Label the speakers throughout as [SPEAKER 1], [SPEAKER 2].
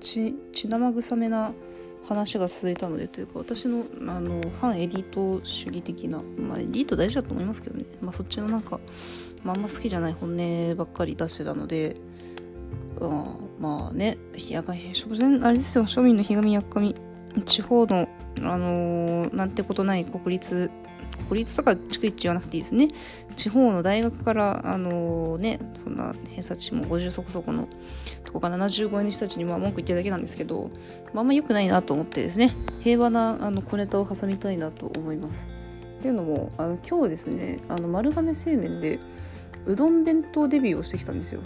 [SPEAKER 1] 血血生臭めな話が続いたのでというか私のあの反エリート主義的なまあエリート大事だと思いますけどね。まあそっちのなんか、まあ、あんま好きじゃない本音ばっかり出してたのであまあねや所詮あれですよ庶民のひがみやっかみ地方のあのーなんてことない国立国立とか逐一言わなくていいですね。地方の大学からあのねそんな偏差値も50そこそこのとこか75円の人たちにまあ文句言ってるだけなんですけど、まあ、あんま良くないなと思ってですね。平和なあの小ネタを挟みたいなと思います。っていうのもあの今日ですねあの丸亀製麺でうどん弁当デビューをしてきたんですよ。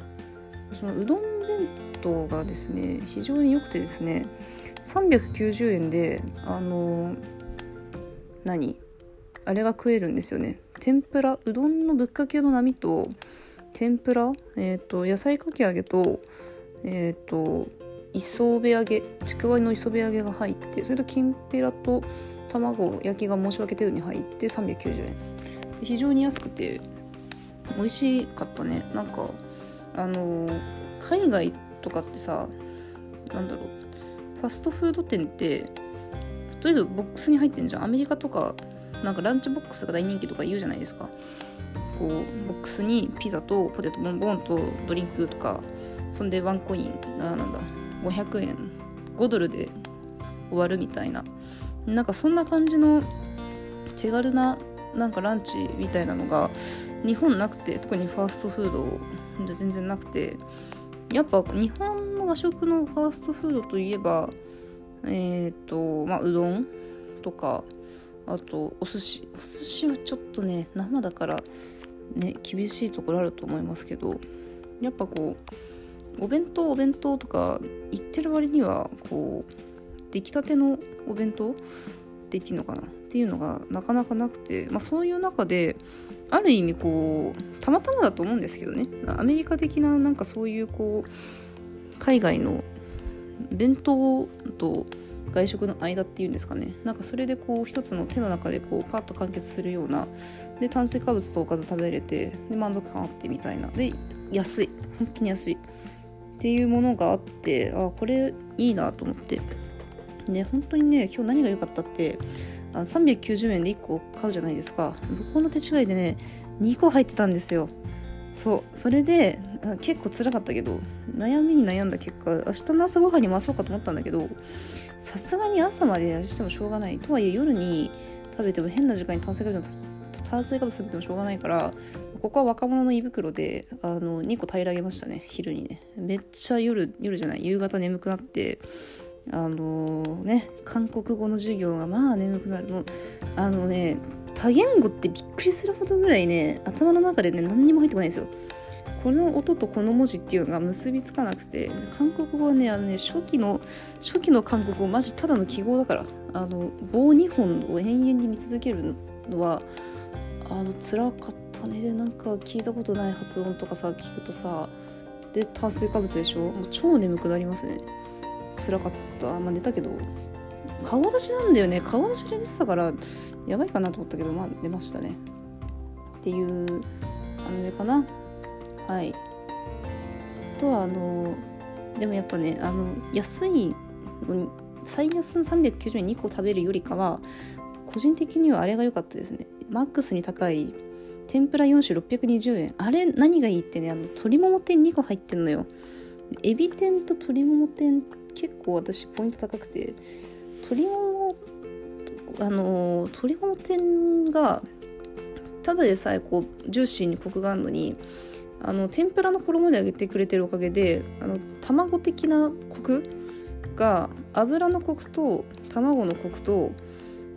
[SPEAKER 1] そのうどん弁当がですね非常に良くてですね390円であの何？あれが食えるんですよね。天ぷらうどんのぶっかけの波と天ぷら、えー、と野菜かき揚げとえっ、と磯辺揚げちくわの磯辺揚げが入ってそれときんぴらと卵焼きが申し訳程度に入って390円非常に安くて美味しかったね。なんかあの海外とかってさなんだろう。ファストフード店ってとりあえずボックスに入ってんじゃん。アメリカとかなんかランチボックスが大人気とか言うじゃないですか。こうボックスにピザとポテトボンボンとドリンクとかそんでワンコインあなんだ500円。5ドルで終わるみたいな。なんかそんな感じの手軽ななんかランチみたいなのが日本なくて特にファーストフード全然なくてやっぱ日本の和食のファーストフードといえばえっ、とまあうどんとかあとお寿司お寿司はちょっとね生だからね厳しいところあると思いますけどやっぱこうお弁当お弁当とか言ってる割にはこう出来たてのお弁当って言っていいのかな？っていうのがなかなかなくて、まあ、そういう中である意味こうたまたまだと思うんですけどね。アメリカ的ななんかそういうこう海外の弁当と外食の間っていうんですかね。なんかそれでこう一つの手の中でこうパッと完結するような。で炭水化物とおかず食べれてで満足感あってみたいな。で安い。本当に安い。っていうものがあってあこれいいなと思って。で本当にね今日何が良かったってあ390円で1個買うじゃないですか。向こうの手違いでね2個入ってたんですよ。そうそれで結構辛かったけど悩みに悩んだ結果明日の朝ごはんに回そうかと思ったんだけどさすがに朝までしてもしょうがない。とはいえ夜に食べても変な時間に炭水化物炭水化物食べてもしょうがないからここは若者の胃袋であの2個平らげましたね昼にね。めっちゃ夜夜じゃない夕方眠くなってあのね韓国語の授業がまあ眠くなる。もうあのね多言語ってびっくりするほどぐらいね頭の中でね何にも入ってこないんですよ。この音とこの文字っていうのが結びつかなくて韓国語はねあのね初期の初期の韓国語マジただの記号だからあの棒2本を延々に見続けるのはあの辛かったね。でなんか聞いたことない発音とかさ聞くとさで炭水化物でしょ？もう超眠くなりますね。辛かった。まあ寝たけど。顔出しなんだよね。顔出しで寝てたからやばいかなと思ったけどまあ寝ましたね。っていう感じかな。はい。あとはあのでもやっぱねあの安い最安の390円2個食べるよりかは個人的にはあれが良かったですね。マックスに高い天ぷら4種620円。あれ何がいいってねあの鶏もも天2個入ってんのよ。エビ天と鶏もも天結構私ポイント高くて。鶏ももあの鶏もも天がただでさえこうジューシーにコクがあるのにあの天ぷらの衣で揚げてくれてるおかげであの卵的なコクが油のコクと卵のコクと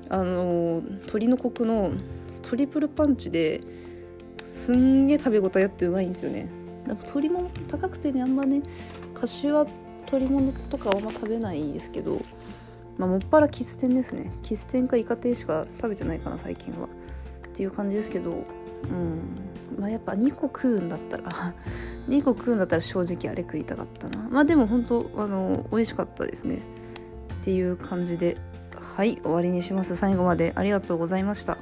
[SPEAKER 1] あの鶏のコクのトリプルパンチですんげえ食べ応えあってうまいんですよね。やっぱ鶏もも高くてねあんまね柏鶏ものとかあんま食べないですけどまあもっぱらキス天ですね。キス天かイカ天しか食べてないかな最近は。っていう感じですけどうん。まあやっぱ2個食うんだったら 2個食うんだったら正直あれ食いたかったな。まあでも本当あの美味しかったですね。っていう感じではい終わりにします。最後までありがとうございました。